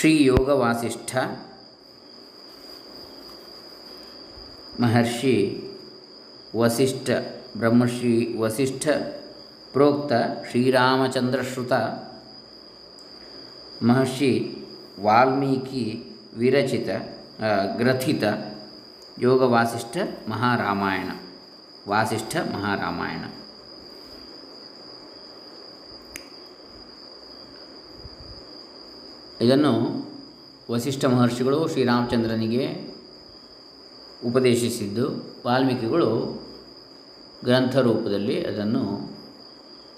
ಶ್ರೀ ಯೋಗ ವಾಸಿಷ್ಠ ಮಹರ್ಷಿ ವಸಿಷ್ಠ ಬ್ರಹ್ಮಶ್ರೀ ವಸಿಷ್ಠ ಪ್ರೋಕ್ತ ಶ್ರೀರಾಮಚಂದ್ರಶ್ರುತ ಮಹರ್ಷಿ ವಾಲ್ಮೀಕಿ ವಿರಚಿತ ಆ, ಗ್ರಥಿತ ಯೋಗ ವಾಸಿಷ್ಠ ಮಹಾರಾಮಾಯಣ ವಾಸಿಷ್ಠ ಮಹಾರಾಮಾಯಣ ಇದನ್ನು ವಸಿಷ್ಠ ಮಹರ್ಷಿಗಳು ಶ್ರೀರಾಮಚಂದ್ರನಿಗೆ ಉಪದೇಶಿಸಿದ್ದು. ವಾಲ್ಮೀಕಿಗಳು ಗ್ರಂಥ ರೂಪದಲ್ಲಿ ಅದನ್ನು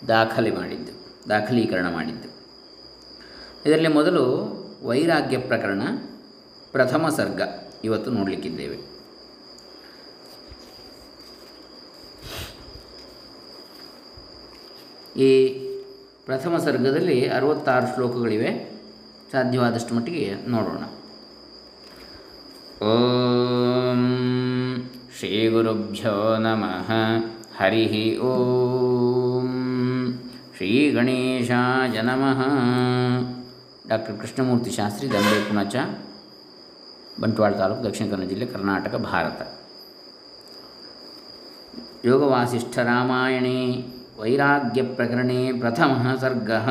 ದಾಖಲೆ ಮಾಡಿದ್ದು, ದಾಖಲೀಕರಣ ಮಾಡಿದ್ದು. ಇದರಲ್ಲಿ ಮೊದಲು ವೈರಾಗ್ಯ ಪ್ರಕರಣ, ಪ್ರಥಮ ಸರ್ಗ ಇವತ್ತು ನೋಡಲಿಕ್ಕಿದ್ದೇವೆ. ಈ ಪ್ರಥಮ ಸರ್ಗದಲ್ಲಿ ಅರವತ್ತಾರು ಶ್ಲೋಕಗಳಿವೆ. ಸಾಧ್ಯವಾದಷ್ಟು ಮಟ್ಟಿಗೆ ನೋಡೋಣ. ಓಂ ಶ್ರೀ ಗುರುಭ್ಯೋ ನಮಃ. ಹರಿ ಓಂ ಶ್ರೀ ಗಣೇಶಾಯ ನಮಃ. ಡಾಕ್ಟರ್ ಕೃಷ್ಣಮೂರ್ತಿ ಶಾಸ್ತ್ರಿ, ದಂಬೆ, ಪುಣಚ, ಬಂಟ್ವಾಳ ತಾಲೂಕು, ದಕ್ಷಿಣ ಕನ್ನಡ ಜಿಲ್ಲೆ, ಕರ್ನಾಟಕ, ಭಾರತ. ಯೋಗವಾಶಿಷ್ಠರಾಮಾಯಣೇ ವೈರಾಗ್ಯ ಪ್ರಕರಣೇ ಪ್ರಥಮಃ ಸರ್ಗः.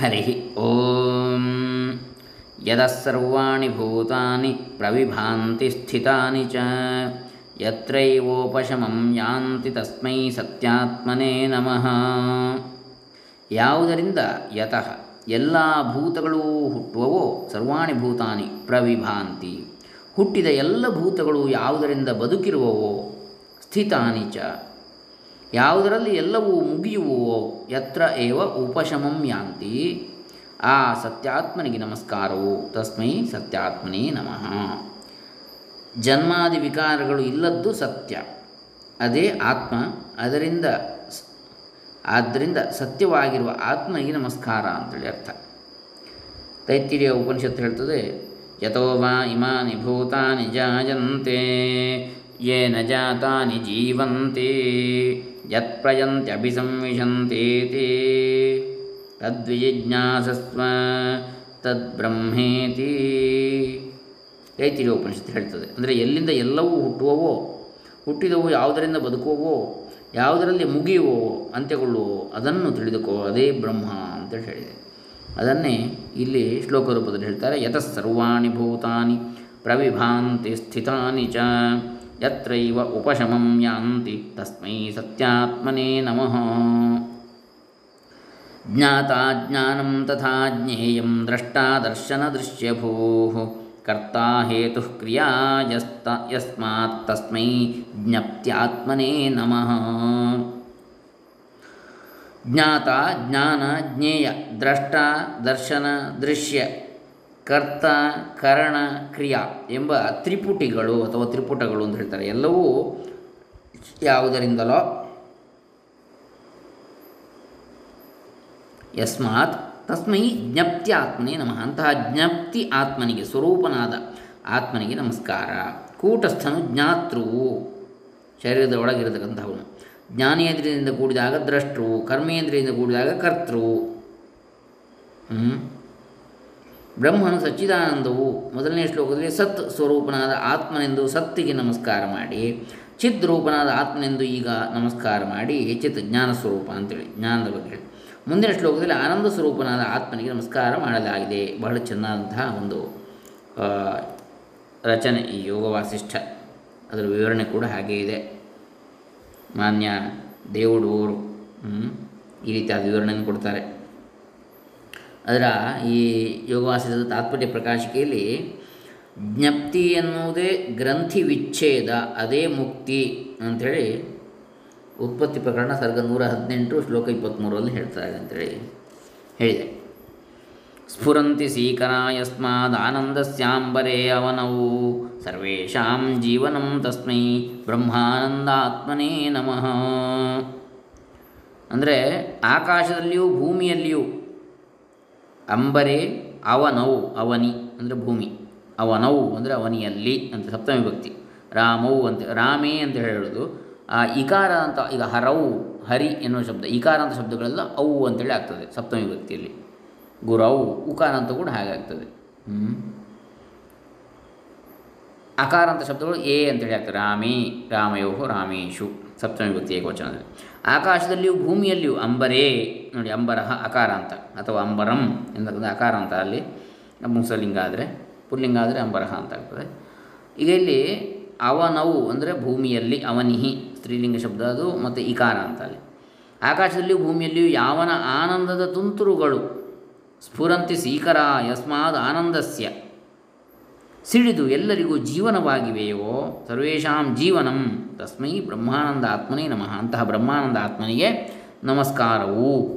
ಹರಿ ಓಂ ಯದಸರ್ವಾಣಿ ಭೂತಾನಿ ಪ್ರವಿಭಾಂತಿ ಸ್ಥಿತಾನಿ ಚ ಯತ್ರೈವೋಪಶಮಂ ಯಾಂತಿ ತಸ್ಮೈ ಸತ್ಯಾತ್ಮನೇ ನಮಃ ಯಾವುದರಿಂದ ಯತಃ ಎಲ್ಲ ಭೂತಗಳು ಹುಟ್ಟುವವೋ, ಸರ್ವಾಣಿ ಭೂತಾನಿ ಪ್ರವಿಭಾಂತಿ, ಹುಟ್ಟಿದ ಎಲ್ಲ ಭೂತಗಳು ಯಾವುದರಿಂದ ಬದುಕಿರುವವೋ, ಸ್ಥಿತಾನಿ ಚ ಯಾವುದರಲ್ಲಿ ಎಲ್ಲವೂ ಮುಗಿಯುವೋ ಯತ್ರ ಏವ ಉಪಶಮಂ ಯಾಂತಿ? ಆ ಸತ್ಯಾತ್ಮನಿಗೆ ನಮಸ್ಕಾರವು. ತಸ್ಮೈ ಸತ್ಯಾತ್ಮನೇ ನಮಃ. ಜನ್ಮಾದಿ ವಿಕಾರಗಳು ಇಲ್ಲದ್ದು ಸತ್ಯ. ಅದೇ ಆತ್ಮ. ಅದರಿಂದ ಆದ್ದರಿಂದ ಸತ್ಯವಾಗಿರುವ ಆತ್ಮನಿಗೆ ನಮಸ್ಕಾರ ಅಂತೇಳಿ ಅರ್ಥ. ತೈತ್ತಿರಿಯ ಉಪನಿಷತ್ತು ಹೇಳ್ತದೆ ಯಥೋ ವಾ ಇಮಾನಿ ಭೂತಾನಿ ಜಾಯಂತೆ ಯೇನ ಜಾತಾನಿ ಜೀವಂತೆ ಸಂವಿಶಂತೆ ತದ್ವಿಜಿಜ್ಞಾಸಸ್ವ ತದ್ಬ್ರಹ್ಮೇತಿ ರೈತಿರಿ ಉಪನಿಷತ್ತು ಹೇಳ್ತದೆ. ಅಂದರೆ ಎಲ್ಲಿಂದ ಎಲ್ಲವೂ ಹುಟ್ಟುವವೋ, ಹುಟ್ಟಿದವು, ಯಾವುದರಿಂದ ಬದುಕುವವೋ, ಯಾವುದರಲ್ಲಿ ಮುಗಿಯುವೋ ಅಂತ್ಯಗೊಳ್ಳುವೋ ಅದನ್ನು ತಿಳಿದುಕೋ, ಅದೇ ಬ್ರಹ್ಮ ಅಂತೇಳಿ ಹೇಳಿದೆ. ಅದನ್ನೇ ಇಲ್ಲಿ ಶ್ಲೋಕ ರೂಪದಲ್ಲಿ ಹೇಳ್ತಾರೆ, ಯತಃ ಸರ್ವಾಣಿ ಭೂತಾನಿ ಪ್ರವಿಭಾಂತಿ ಸ್ಥಿತಾನಿ ಚ. ಯತ್ರೈವ ಉಪಶಮಂ ಯಾಂತಿ ತಸ್ಮೈ ಸತ್ಯಾತ್ಮನೇ ನಮಃ ಜ್ಞಾತಾ ಜ್ಞಾನಂ ತಥಾ ಜ್ಞೇಯಂ ದ್ರಷ್ಟಾ ದರ್ಶನ ದರ್ಶನದೃಶ್ಯಭೂಃ ಕರ್ತಾ ಹೇತು ಕ್ರಿಯಾ ಯಸ್ತ ಯಸ್ಮಾತ್ ತಸ್ಮೈ ಜ್ಞಪ್ತ್ಯಾತ್ಮನೇ ನಮಃ ಜ್ಞಾತ ಜ್ಞಾನ ಜ್ಞೇಯ ದ್ರಷ್ಟ ದರ್ಶನ ದೃಶ್ಯ ಕರ್ತ, ಕರಣ, ಕ್ರಿಯಾ ಎಂಬ ತ್ರಿಪುಟಿಗಳು ಅಥವಾ ತ್ರಿಪುಟಗಳು ಅಂತ ಹೇಳ್ತಾರೆ. ಎಲ್ಲವೂ ಯಾವುದರಿಂದಲೋ? ಯಸ್ಮಾತ್ ತಸ್ಮೈ ಜ್ಞಪ್ತಿ ಆತ್ಮನೇ ನಮಃ. ಅಂತಹ ಜ್ಞಪ್ತಿ ಆತ್ಮನಿಗೆ, ಸ್ವರೂಪನಾದ ಆತ್ಮನಿಗೆ ನಮಸ್ಕಾರ. ಕೂಟಸ್ಥನು ಜ್ಞಾತೃವು, ಶರೀರದ ಒಳಗಿರತಕ್ಕಂಥವನು ಜ್ಞಾನೇಂದ್ರಿಯದಿಂದ ಕೂಡಿದಾಗ ದ್ರಷ್ಟೃ ಕರ್ಮೇಂದ್ರಿಯಿಂದ ಕೂಡಿದಾಗ ಕರ್ತೃ ಹ್ಮ್? ಬ್ರಹ್ಮನು ಸಚ್ಚಿದಾನಂದವು. ಮೊದಲನೇ ಶ್ಲೋಕದಲ್ಲಿ ಸತ್ ಸ್ವರೂಪನಾದ ಆತ್ಮನೆಂದು ಸತ್ತಿಗೆ ನಮಸ್ಕಾರ ಮಾಡಿ, ಚಿತ್ ರೂಪನಾದ ಆತ್ಮನೆಂದು ಈಗ ನಮಸ್ಕಾರ ಮಾಡಿ ಚಿತ್ ಜ್ಞಾನ ಸ್ವರೂಪ ಅಂತೇಳಿ, ಜ್ಞಾನದ ಬಗ್ಗೆ ಮುಂದಿನ ಶ್ಲೋಕದಲ್ಲಿ ಆನಂದ ಸ್ವರೂಪನಾದ ಆತ್ಮನಿಗೆ ನಮಸ್ಕಾರ ಮಾಡಲಾಗಿದೆ. ಬಹಳ ಚೆನ್ನಾದಂತಹ ಒಂದು ರಚನೆ ಈ ಯೋಗ ವಾಸಿಷ್ಠ ಅದರ ವಿವರಣೆ ಕೂಡ ಹಾಗೇ ಇದೆ. ಮಾನ್ಯ ದೇವುಡೂರು ಈ ರೀತಿಯಾದ ವಿವರಣೆಯನ್ನು ಕೊಡ್ತಾರೆ. ಅದರ ಈ ಯೋಗವಾಸದ ತಾತ್ಪರ್ಯ ಪ್ರಕಾಶಿಕೆಯಲ್ಲಿ ಜ್ಞಪ್ತಿ ಎನ್ನುವುದೇ ಗ್ರಂಥಿ ವಿಚ್ಛೇದ, ಅದೇ ಮುಕ್ತಿ ಅಂಥೇಳಿ ಉತ್ಪತ್ತಿ ಪ್ರಕರಣ ಸರ್ಗ ನೂರ ಹದಿನೆಂಟು ಶ್ಲೋಕ ಇಪ್ಪತ್ತ್ಮೂರರಲ್ಲಿ ಹೇಳ್ತಾರೆ ಅಂತೇಳಿ ಹೇಳಿದೆ. ಸ್ಫುರಂತಿ ಸೀಕರ ಸ್ಯಾಂಬರೇ ಅವನವು ಸರ್ವೇಷಾಂ ಜೀವನಂ ತಸ್ಮೈ ಬ್ರಹ್ಮಾನಂದಾತ್ಮನೇ ನಮಃ. ಅಂದರೆ ಆಕಾಶದಲ್ಲಿಯೂ ಭೂಮಿಯಲ್ಲಿಯೂ ಅಂಬರೆ ಅವನೌ ಅವನಿ ಅಂದರೆ ಭೂಮಿ. ಅವನೌ ಅಂದರೆ ಅವನಿಯಲ್ಲಿ ಅಂತ ಸಪ್ತಮಿ ಭಕ್ತಿ. ರಾಮೌ ಅಂತ ರಾಮೇ ಅಂತ ಹೇಳೋದು. ಆ ಇಕಾರ ಅಂತ ಈಗ ಹರೌ, ಹರಿ ಎನ್ನುವ ಶಬ್ದ. ಇಕಾರ ಅಂತ ಶಬ್ದಗಳೆಲ್ಲ ಅವು ಅಂತೇಳಿ ಆಗ್ತದೆ ಸಪ್ತಮಿ ಭಕ್ತಿಯಲ್ಲಿ. ಗುರೌ, ಉಕಾರ ಅಂತ ಕೂಡ ಹಾಗೆ ಆಗ್ತದೆ. ಅಕಾರ ಅಂತ ಶಬ್ದಗಳು ಎ ಅಂತೇಳಿ ಆಗ್ತದೆ. ರಾಮೇ ರಾಮಯೋ ರಾಮೇಶು. ಸಪ್ತಮಿ ವಿಭಕ್ತಿ ಏಕವಚನದಲ್ಲಿ. ಆಕಾಶದಲ್ಲಿಯೂ ಭೂಮಿಯಲ್ಲಿಯೂ ಅಂಬರೇ. ನೋಡಿ, ಅಂಬರಹ ಅಕಾರ ಅಂತ, ಅಥವಾ ಅಂಬರಂ ಎಂದಕ್ಕಂಥ ಅಕಾರ ಅಂತ ಅಲ್ಲಿ. ಮುಸಲಿಂಗ ಆದರೆ, ಪುಲ್ಲಿಂಗ ಆದರೆ ಅಂಬರಹ ಅಂತ ಆಗ್ತದೆ. ಈಗ ಇಲ್ಲಿ ಅವನವು ಅಂದರೆ ಭೂಮಿಯಲ್ಲಿ, ಅವನಿಹಿ, ಸ್ತ್ರೀಲಿಂಗ ಶಬ್ದ ಅದು, ಮತ್ತು ಇಕಾರ ಅಂತ ಅಲ್ಲಿ. ಆಕಾಶದಲ್ಲಿಯೂ ಭೂಮಿಯಲ್ಲಿಯೂ ಯಾವನ ಆನಂದದ ತುಂತುರುಗಳು ಸ್ಫುರಂತಿ ಸೀಕರ ಯಸ್ಮಾದ್ ಆನಂದಸ್ಯ. ಸಿಡಿದು ಎಲ್ಲರಿಗೂ ಜೀವನವಾಗಿವೆಯೋ? ಸರ್ವೇಷಾಂ ಜೀವನಂ. ತಸ್ಮೈ ಬ್ರಹ್ಮಾನಂದ ಆತ್ಮನೇ ನಮಃ. ಅಂತಹ ಬ್ರಹ್ಮಾನಂದ ಆತ್ಮನಿಗೆ ನಮಸ್ಕಾರವು.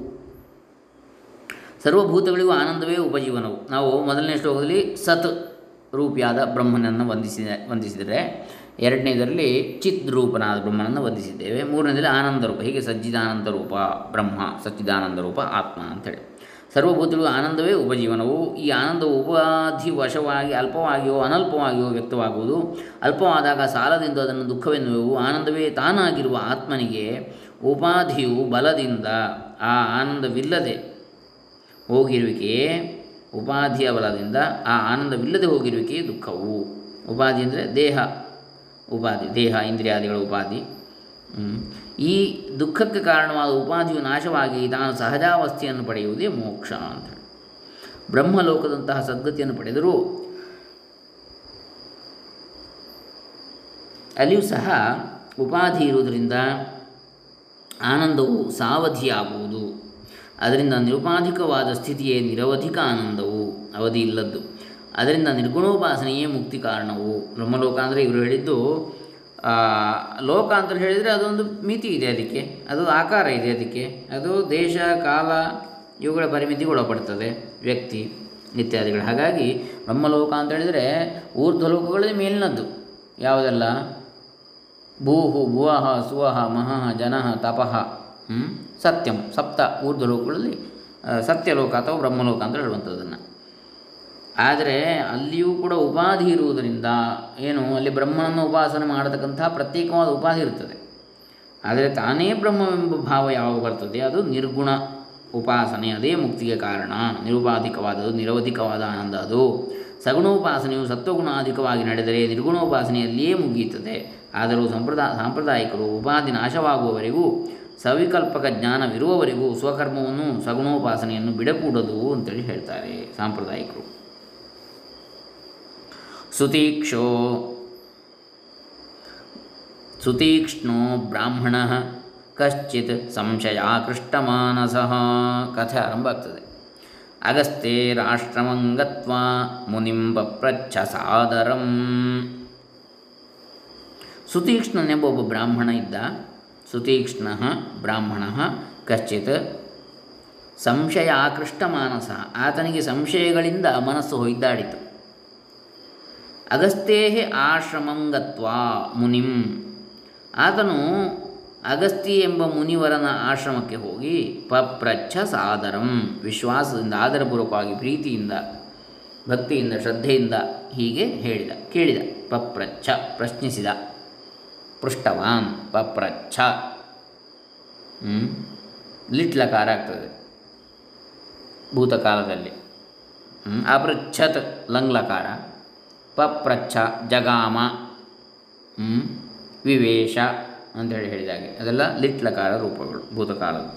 ಸರ್ವಭೂತಗಳಿಗೂ ಆನಂದವೇ ಉಪಜೀವನವು. ನಾವು ಮೊದಲನೇ ಶ್ಲೋಕದಲ್ಲಿ ಸತ್ ರೂಪಿಯಾದ ಬ್ರಹ್ಮನನ್ನು ವಂದಿಸಿದ, ವಂದಿಸಿದರೆ, ಎರಡನೇದರಲ್ಲಿ ಚಿತ್ ರೂಪನಾದ ಬ್ರಹ್ಮನನ್ನು ವಂದಿಸಿದ್ದೇವೆ, ಮೂರನೇದರಲ್ಲಿ ಆನಂದ ರೂಪ ಹೀಗೆ ಸಜ್ಜಿದಾನಂದ ರೂಪ, ಬ್ರಹ್ಮ, ಸಚ್ಚಿದಾನಂದ ರೂಪ, ಆತ್ಮ ಅಂತೇಳಿ. ಸರ್ವಭೂತಗಳು ಆನಂದವೇ ಉಪಜೀವನವು. ಈ ಆನಂದವು ಉಪಾಧಿ ವಶವಾಗಿ ಅಲ್ಪವಾಗಿಯೋ ಅನಲ್ಪವಾಗಿಯೋ ವ್ಯಕ್ತವಾಗುವುದು. ಅಲ್ಪವಾದಾಗ ಸಾಲದಿಂದ ಅದನ್ನು ದುಃಖವೆನ್ನುವೆವು. ಆನಂದವೇ ತಾನಾಗಿರುವ ಆತ್ಮನಿಗೆ ಉಪಾಧಿಯು ಬಲದಿಂದ ಆ ಆನಂದವಿಲ್ಲದೆ ಹೋಗಿರುವಿಕೆಯೇ ಉಪಾಧಿಯ ಬಲದಿಂದ ಆ ಆನಂದವಿಲ್ಲದೆ ಹೋಗಿರುವಿಕೆಯೇ ದುಃಖವು. ಉಪಾಧಿ ಅಂದರೆ ದೇಹ. ಉಪಾಧಿ, ದೇಹ, ಇಂದ್ರಿಯಾದಿಗಳ ಉಪಾಧಿ. ಈ ದುಃಖಕ್ಕೆ ಕಾರಣವಾದ ಉಪಾಧಿಯು ನಾಶವಾಗಿ ತಾನು ಸಹಜಾವಸ್ಥೆಯನ್ನು ಪಡೆಯುವುದೇ ಮೋಕ್ಷ ಅಂತ ಬ್ರಹ್ಮಲೋಕದಂತಹ ಸದ್ಗತಿಯನ್ನು ಪಡೆದರೂ ಅಲ್ಲಿಯೂ ಸಹ ಉಪಾಧಿ ಇರುವುದರಿಂದ ಆನಂದವು ಸಾವಧಿಯಾಗುವುದು. ಅದರಿಂದ ನಿರುಪಾಧಿಕವಾದ ಸ್ಥಿತಿಯೇ ನಿರವಧಿಕ ಆನಂದವು, ಅವಧಿ ಇಲ್ಲದ್ದು. ಅದರಿಂದ ನಿರ್ಗುಣೋಪಾಸನೆಯೇ ಮುಕ್ತಿ ಕಾರಣವು. ಬ್ರಹ್ಮಲೋಕ ಅಂದರೆ ಇವರು ಹೇಳಿದ್ದು ಲೋಕ ಅಂತ ಹೇಳಿದರೆ ಅದೊಂದು ಮಿತಿ ಇದೆ ಅದಕ್ಕೆ. ಅದು ಆಕಾರ ಇದೆ ಅದಕ್ಕೆ. ಅದು ದೇಶ, ಕಾಲ, ಇವುಗಳ ಪರಿಮಿತಿಗೆ ಒಳಪಡ್ತದೆ. ವ್ಯಕ್ತಿ, ಇತ್ಯಾದಿಗಳು. ಹಾಗಾಗಿ ಬ್ರಹ್ಮಲೋಕ ಅಂತ ಹೇಳಿದರೆ ಊರ್ಧ್ವಲೋಕಗಳೇ ಮೇಲಿನದ್ದು. ಯಾವುದೆಲ್ಲ? ಭೂಹು, ಭುವಹ, ಸುವಹ ಮಹಃ ಜನಃ ತಪಃ ಸತ್ಯಂ, ಸಪ್ತ ಊರ್ಧ್ವಲೋಕಗಳಲ್ಲಿ ಸತ್ಯ ಸತ್ಯಲೋಕ ಅಥವಾ ಬ್ರಹ್ಮಲೋಕ ಅಂತ ಹೇಳುವಂಥದ್ದನ್ನು. ಆದರೆ ಅಲ್ಲಿಯೂ ಕೂಡ ಉಪಾಧಿ ಇರುವುದರಿಂದ ಏನು ಅಲ್ಲಿ ಬ್ರಹ್ಮನನ್ನು ಉಪಾಸನೆ ಮಾಡತಕ್ಕಂಥ ಪ್ರತ್ಯೇಕವಾದ ಉಪಾಧಿ ಇರ್ತದೆ. ಆದರೆ ತಾನೇ ಬ್ರಹ್ಮವೆಂಬ ಭಾವ ಯಾವಾಗ ಬರ್ತದೆ? ಅದು ನಿರ್ಗುಣ ಉಪಾಸನೆ, ಅದೇ ಮುಕ್ತಿಗೆ ಕಾರಣ. ನಿರುಪಾಧಿಕವಾದದು ನಿರವಧಿಕವಾದ ಆನಂದ ಅದು. ಸಗುಣೋಪಾಸನೆಯು ಸತ್ವಗುಣಾಧಿಕವಾಗಿ ನಡೆದರೆ ನಿರ್ಗುಣೋಪಾಸನೆಯಲ್ಲಿಯೇ ಮುಗಿಯುತ್ತದೆ. ಆದರೂ ಸಂಪ್ರದಾ, ಸಾಂಪ್ರದಾಯಿಕರು ಉಪಾಧಿ ನಾಶವಾಗುವವರೆಗೂ, ಸವಿಕಲ್ಪಕ ಜ್ಞಾನವಿರುವವರೆಗೂ ಸ್ವಕರ್ಮವನ್ನು, ಸಗುಣೋಪಾಸನೆಯನ್ನು ಬಿಡಕೂಡದು ಅಂತೇಳಿ ಹೇಳ್ತಾರೆ ಸಾಂಪ್ರದಾಯಿಕರು. ಸುತೀಕ್ಷೋ. ಸುತೀಕ್ಷ್ಣೋ ಬ್ರಾಹ್ಮಣ ಕಶ್ಚಿತ್ ಸಂಶಯಾಕೃಷ್ಟಮಾನಸ ಕಥೆ ಆರಂಭ ಆಗ್ತದೆ. ಅಗಸ್ತ್ಯೇರಾಶ್ರಮಂಗತ್ವ ಮುನಿಂ ಪಪ್ರಚ್ಛ ಸಾದರಂ ಸುತೀಕ್ಷ್ಣನೆಂಬ ಒಬ್ಬ ಬ್ರಾಹ್ಮಣ ಇದ್ದ. ಸುತೀಕ್ಷ್ಣ ಬ್ರಾಹ್ಮಣ ಕಶ್ಚಿತ್ ಸಂಶಯ ಆಕೃಷ್ಟ ಮಾನಸ ಆತನಿಗೆ ಸಂಶಯಗಳಿಂದ ಮನಸ್ಸು ಹೊಯ್ದಾಡಿತು. ಅಗಸ್ತ್ಯೇ ಆಶ್ರಮಂಗತ್ವ ಮುನಿಂ. ಆತನು ಅಗಸ್ತಿ ಎಂಬ ಮುನಿವರನ ಆಶ್ರಮಕ್ಕೆ ಹೋಗಿ ಪಪ್ರಚ್ಛ ಸಾದರಂ. ವಿಶ್ವಾಸದಿಂದ ಆದರಪೂರ್ವಕವಾಗಿ ಪ್ರೀತಿಯಿಂದ, ಭಕ್ತಿಯಿಂದ, ಶ್ರದ್ಧೆಯಿಂದ ಹೀಗೆ ಹೇಳಿದ, ಕೇಳಿದ. ಪಪ್ರಚ್ಛ, ಪ್ರಶ್ನಿಸಿದ. ಪೃಷ್ಟವಾನ್, ಪಪ್ರಚ್ಛ? ಲಿಟ್ಲಕಾರ ಆಗ್ತದೆ. ಭೂತಕಾಲದಲ್ಲಿ? ಅಪೃಚ್ಛತ್ ಲಂಗ್ಲಕಾರ. ಪಪ್ರಚ್ಛ ಜಗಾಮ? ವಿವೇಶ ಅಂತೇಳಿ ಹೇಳಿದಾಗೆ ಅದೆಲ್ಲ ಲಿಟ್ಲಕಾರ ರೂಪಗಳು ಭೂತಕಾಲದ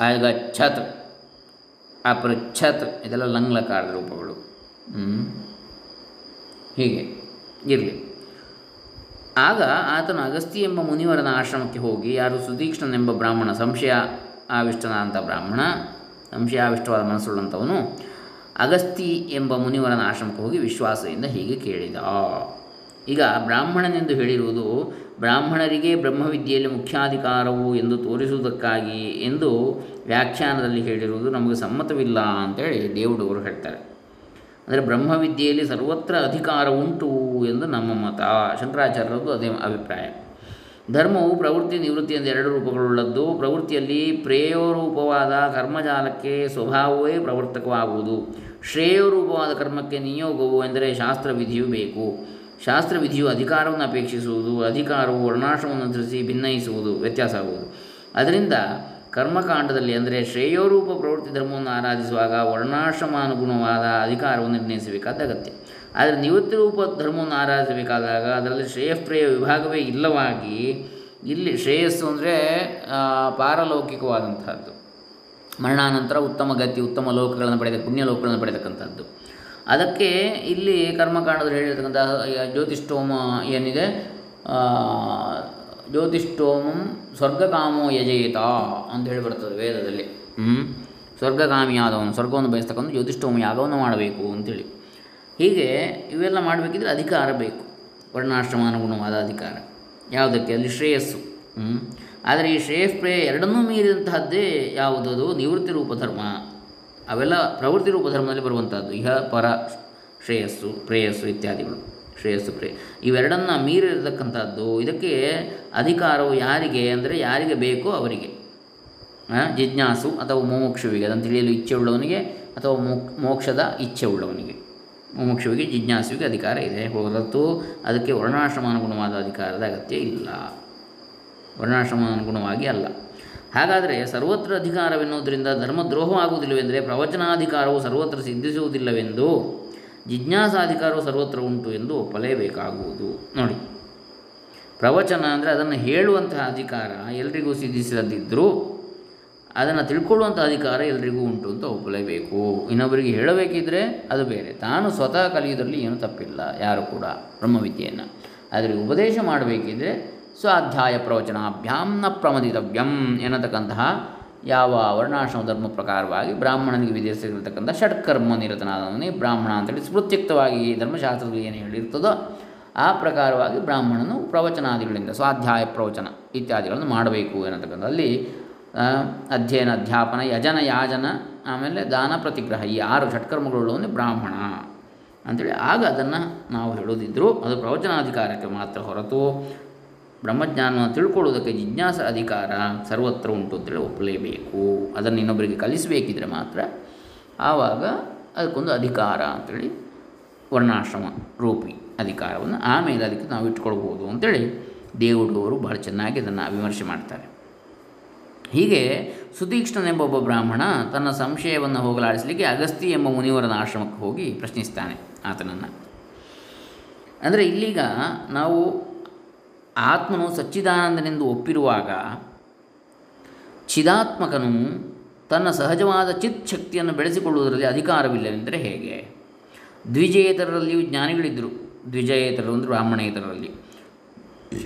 ಅಗಚ್ಛತ್, ಅಪೃಚ್ಛತ್, ಇದೆಲ್ಲ ಲಂಗ್ಲಕಾರದ ರೂಪಗಳು? ಹೀಗೆ ಇರಲಿ ಆಗ ಆತನು ಅಗಸ್ತಿ ಎಂಬ ಮುನಿವರನ ಆಶ್ರಮಕ್ಕೆ ಹೋಗಿ, ಯಾರು ಸುದೀಕ್ಷ್ಣನೆಂಬ ಬ್ರಾಹ್ಮಣ ಸಂಶಯ ಆವಿಷ್ಟನಾದಂಥ ಬ್ರಾಹ್ಮಣ, ಸಂಶಯಾವಿಷ್ಟವಾದ ಮನಸ್ಸುಳ್ಳಂಥವನು ಅಗಸ್ತಿ ಎಂಬ ಮುನಿವರನ ಆಶ್ರಮಕ್ಕೆ ಹೋಗಿ ವಿಶ್ವಾಸದಿಂದ ಹೀಗೆ ಕೇಳಿದ. ಈಗ ಬ್ರಾಹ್ಮಣನೆಂದು ಹೇಳಿರುವುದು ಬ್ರಾಹ್ಮಣರಿಗೆ ಬ್ರಹ್ಮವಿದ್ಯೆಯಲ್ಲಿ ಮುಖ್ಯಾಧಿಕಾರವು ಎಂದು ತೋರಿಸುವುದಕ್ಕಾಗಿ ಎಂದು ವ್ಯಾಖ್ಯಾನದಲ್ಲಿ ಹೇಳಿರುವುದು ನಮಗೆ ಸಮ್ಮತವಿಲ್ಲ ಅಂತೇಳಿ ದೇವುಡವರು ಹೇಳ್ತಾರೆ. ಅಂದರೆ ಬ್ರಹ್ಮವಿದ್ಯೆಯಲ್ಲಿ ಸರ್ವತ್ರ ಅಧಿಕಾರ ಉಂಟು ಎಂದು ನಮ್ಮ ಮತ. ಶಂಕರಾಚಾರ್ಯರದ್ದು ಅದೇ ಅಭಿಪ್ರಾಯ. ಧರ್ಮವು ಪ್ರವೃತ್ತಿ ನಿವೃತ್ತಿ ಎಂದು ಎರಡು ರೂಪಗಳುಳ್ಳದ್ದು. ಪ್ರವೃತ್ತಿಯಲ್ಲಿ ಪ್ರೇಯೋರೂಪವಾದ ಕರ್ಮಜಾಲಕ್ಕೆ ಸ್ವಭಾವವೇ ಪ್ರವರ್ತಕವಾಗುವುದು. ಶ್ರೇಯೋರೂಪವಾದ ಕರ್ಮಕ್ಕೆ ನಿಯೋಗವು ಎಂದರೆ ಶಾಸ್ತ್ರವಿಧಿಯು ಬೇಕು. ಶಾಸ್ತ್ರವಿಧಿಯು ಅಧಿಕಾರವನ್ನು ಅಪೇಕ್ಷಿಸುವುದು, ಅಧಿಕಾರವು ವರ್ಣಾಶ್ರಮವನ್ನು ಧರಿಸಿ ಭಿನ್ನಯಿಸುವುದು, ವ್ಯತ್ಯಾಸ ಆಗುವುದು. ಅದರಿಂದ ಕರ್ಮಕಾಂಡದಲ್ಲಿ ಅಂದರೆ ಶ್ರೇಯೋರೂಪ ಪ್ರವೃತ್ತಿ ಧರ್ಮವನ್ನು ಆರಾಧಿಸುವಾಗ ವರ್ಣಾಶ್ರಮಾನುಗುಣವಾದ ಅಧಿಕಾರವನ್ನು ನಿರ್ಣಯಿಸಬೇಕಾದ ಅಗತ್ಯ. ಆದರೆ ನಿವೃತ್ತಿ ರೂಪ ಧರ್ಮವನ್ನು ಆರಾಧಿಸಬೇಕಾದಾಗ ಅದರಲ್ಲಿ ಶ್ರೇಯಪ್ರಿಯ ವಿಭಾಗವೇ ಇಲ್ಲವಾಗಿ ಇಲ್ಲಿ ಶ್ರೇಯಸ್ಸು ಅಂದರೆ ಪಾರಲೌಕಿಕವಾದಂತಹದ್ದು ಮರಣಾನಂತರ ಉತ್ತಮ ಗತಿ, ಉತ್ತಮ ಲೋಕಗಳನ್ನು ಪಡೆದ, ಪುಣ್ಯ ಲೋಕಗಳನ್ನು ಪಡೆತಕ್ಕಂಥದ್ದು ಅದಕ್ಕೆ ಇಲ್ಲಿ ಕರ್ಮಕಾಂಡದಲ್ಲಿ ಹೇಳಿರ್ತಕ್ಕಂಥ ಜ್ಯೋತಿಷ್ಠೋಮ ಏನಿದೆ? ಜ್ಯೋತಿಷ್ಠೋಮಂ ಸ್ವರ್ಗಕಾಮೋ ಯಜೇತ ಅಂತ ಹೇಳಿ ಬರ್ತದೆ ವೇದದಲ್ಲಿ. ಹ್ಞೂ ಸ್ವರ್ಗಕಾಮಿಯಾದವನು, ಸ್ವರ್ಗವನ್ನು ಬಯಸ್ತಕ್ಕಂಥ ಜ್ಯೋತಿಷ್ಠೋಮ ಯಾಗವನ್ನು ಮಾಡಬೇಕು ಅಂತೇಳಿ. ಹೀಗೆ ಇವೆಲ್ಲ ಮಾಡಬೇಕಿದ್ರೆ ಅಧಿಕಾರ ಬೇಕು. ವರ್ಣಾಶ್ರಮಾನುಗುಣವಾದ ಅಧಿಕಾರ. ಯಾವುದಕ್ಕೆ? ಅಲ್ಲಿ ಶ್ರೇಯಸ್ಸು? ಆದರೆ ಈ ಶ್ರೇಯಸ್ಪ್ರೇಯ ಎರಡನ್ನೂ ಮೀರಿದಂತಹದ್ದೇ ಯಾವುದದು? ನಿವೃತ್ತಿ ರೂಪ ಧರ್ಮ. ಅವೆಲ್ಲ ಪ್ರವೃತ್ತಿ ರೂಪ ಧರ್ಮದಲ್ಲಿ ಬರುವಂಥದ್ದು ಇಹ, ಪರ, ಶ್ರೇಯಸ್ಸು, ಪ್ರೇಯಸ್ಸು ಇತ್ಯಾದಿಗಳು. ಶ್ರೇಯಸ್ಸು ಪ್ರೇ ಇವೆರಡನ್ನು ಮೀರಿರತಕ್ಕಂಥದ್ದು ಇದಕ್ಕೆ ಅಧಿಕಾರವು ಯಾರಿಗೆ? ಅಂದರೆ ಯಾರಿಗೆ ಬೇಕೋ ಅವರಿಗೆ. ಜಿಜ್ಞಾಸು ಅಥವಾ ಮೋಮೋಕ್ಷವಿಗೆ. ಅದನ್ನು ತಿಳಿಯಲು ಇಚ್ಛೆ ಉಳ್ಳವನಿಗೆ ಅಥವಾ ಮೋಕ್, ಮೋಕ್ಷದ ಇಚ್ಛೆ ಉಳ್ಳವನಿಗೆ ಮುಮುಕ್ಷುವಿಗೆ ಜಿಜ್ಞಾಸುವಿಗೆ ಅಧಿಕಾರ ಇದೆ. ಹೊರತು ಅದಕ್ಕೆ ವರ್ಣಾಶ್ರಮಾನುಗುಣವಾದ ಅಧಿಕಾರದ ಅಗತ್ಯ ಇಲ್ಲ. ವರ್ಣಾಶ್ರಮಾನುಗುಣವಾಗಿ ಅಲ್ಲ. ಹಾಗಾದರೆ ಸರ್ವತ್ರ ಅಧಿಕಾರವೆನ್ನುವುದರಿಂದ ಧರ್ಮದ್ರೋಹವಾಗುವುದಿಲ್ಲವೆಂದರೆ ಪ್ರವಚನಾಧಿಕಾರವು ಸರ್ವತ್ರ ಸಿದ್ಧಿಸುವುದಿಲ್ಲವೆಂದು, ಜಿಜ್ಞಾಸಾಧಿಕಾರವು ಸರ್ವತ್ರ ಉಂಟು ಎಂದು ಒಪ್ಪಲೇಬೇಕಾಗುವುದು. ನೋಡಿ, ಪ್ರವಚನ ಅಂದರೆ ಅದನ್ನು ಹೇಳುವಂತಹ ಅಧಿಕಾರ ಎಲ್ರಿಗೂ ಸಿದ್ಧಿಸದಿದ್ದರೂ ಅದನ್ನು ತಿಳ್ಕೊಳ್ಳುವಂಥ ಅಧಿಕಾರ ಎಲ್ರಿಗೂ ಉಂಟು ಅಂತ ಒಪ್ಪಲೇಬೇಕು. ಇನ್ನೊಬ್ಬರಿಗೆ ಹೇಳಬೇಕಿದ್ರೆ ಅದು ಬೇರೆ. ತಾನು ಸ್ವತಃ ಕಲಿಯೋದ್ರಲ್ಲಿ ಏನೂ ತಪ್ಪಿಲ್ಲ ಯಾರು ಕೂಡ ಬ್ರಹ್ಮವಿದ್ಯೆಯನ್ನು. ಆದರೆ ಉಪದೇಶ ಮಾಡಬೇಕಿದ್ರೆ ಸ್ವಾಧ್ಯಾಯ ಪ್ರವಚನಾಭ್ಯಾಂ ನ ಪ್ರಮದಿತವ್ಯಂ ಎನ್ನತಕ್ಕಂತಹ ಯಾವ ವರ್ಣಾಶ್ರಮ ಧರ್ಮ ಪ್ರಕಾರವಾಗಿ ಬ್ರಾಹ್ಮಣನಿಗೆ ವಿಧಿಸಿರತಕ್ಕಂಥ ಷಟ್ಕರ್ಮ ನಿರತನಾದವನೇ ಬ್ರಾಹ್ಮಣ ಅಂತೇಳಿ ಸ್ಮೃತ್ಯುಕ್ತವಾಗಿ ಧರ್ಮಶಾಸ್ತ್ರದಲ್ಲಿ ಏನು ಹೇಳಿರ್ತದೋ ಆ ಪ್ರಕಾರವಾಗಿ ಬ್ರಾಹ್ಮಣನು ಪ್ರವಚನಾದಿಗಳಿಂದ ಸ್ವಾಧ್ಯಾಯ ಪ್ರವಚನ ಇತ್ಯಾದಿಗಳನ್ನು ಮಾಡಬೇಕು ಎನ್ನತಕ್ಕಂಥ ಅಲ್ಲಿ ಆ, ಅಧ್ಯಯನ, ಅಧ್ಯಾಪನ, ಯಜನ, ಯಾಜನ, ಆಮೇಲೆ ದಾನ ಪ್ರತಿಗ್ರಹ ಈ ಆರು ಷಟ್ಕರ್ಮಗಳುಳ್ಳವನು ಬ್ರಾಹ್ಮಣ ಅಂಥೇಳಿ ಆಗ ಅದನ್ನು ನಾವು ಹೇಳೋದಿದ್ದರೂ ಅದು ಪ್ರವಚನಾಧಿಕಾರಕ್ಕೆ ಮಾತ್ರ ಹೊರತು ಬ್ರಹ್ಮಜ್ಞಾನವನ್ನು ತಿಳ್ಕೊಳ್ಳೋದಕ್ಕೆ ಜಿಜ್ಞಾಸ ಅಧಿಕಾರ ಸರ್ವತ್ರ ಉಂಟು ಅಂತೇಳಿ ಒಪ್ಪಲೇಬೇಕು. ಅದನ್ನು ಇನ್ನೊಬ್ಬರಿಗೆ ಕಲಿಸಬೇಕಿದ್ರೆ ಮಾತ್ರ ಆವಾಗ ಅದಕ್ಕೊಂದು ಅಧಿಕಾರ ಅಂಥೇಳಿ ವರ್ಣಾಶ್ರಮ ರೂಪಿ ಅಧಿಕಾರವನ್ನು ಆಮೇಲೆ ಅದಕ್ಕೆ ನಾವು ಇಟ್ಕೊಳ್ಬೋದು ಅಂತೇಳಿ ದೇವುಡವರು ಬಹಳ ಚೆನ್ನಾಗಿ ಅದನ್ನು ವಿಮರ್ಶೆ ಮಾಡ್ತಾರೆ. ಹೀಗೆ ಸುತೀಕ್ಷ್ಣನೆಂಬ ಒಬ್ಬ ಬ್ರಾಹ್ಮಣ ತನ್ನ ಸಂಶಯವನ್ನು ಹೋಗಲಾಡಿಸಲಿಕ್ಕೆ ಅಗಸ್ತಿ ಎಂಬ ಮುನಿವರನ ಆಶ್ರಮಕ್ಕೆ ಹೋಗಿ ಪ್ರಶ್ನಿಸ್ತಾನೆ ಆತನನ್ನು. ಅಂದರೆ ಇಲ್ಲೀಗ ನಾವು ಆತ್ಮನು ಸಚ್ಚಿದಾನಂದನೆಂದು ಒಪ್ಪಿರುವಾಗ ಚಿದಾತ್ಮಕನು ತನ್ನ ಸಹಜವಾದ ಚಿತ್ ಶಕ್ತಿಯನ್ನು ಬೆಳೆಸಿಕೊಳ್ಳುವುದರಲ್ಲಿ ಅಧಿಕಾರವಿಲ್ಲವೆಂದರೆ ಹೇಗೆ? ದ್ವಿಜೇತರರಲ್ಲಿಯೂ ಜ್ಞಾನಿಗಳಿದ್ದರು. ದ್ವಿಜಯೇತರರು ಅಂದರೆ ಬ್ರಾಹ್ಮಣೇತರರಲ್ಲಿ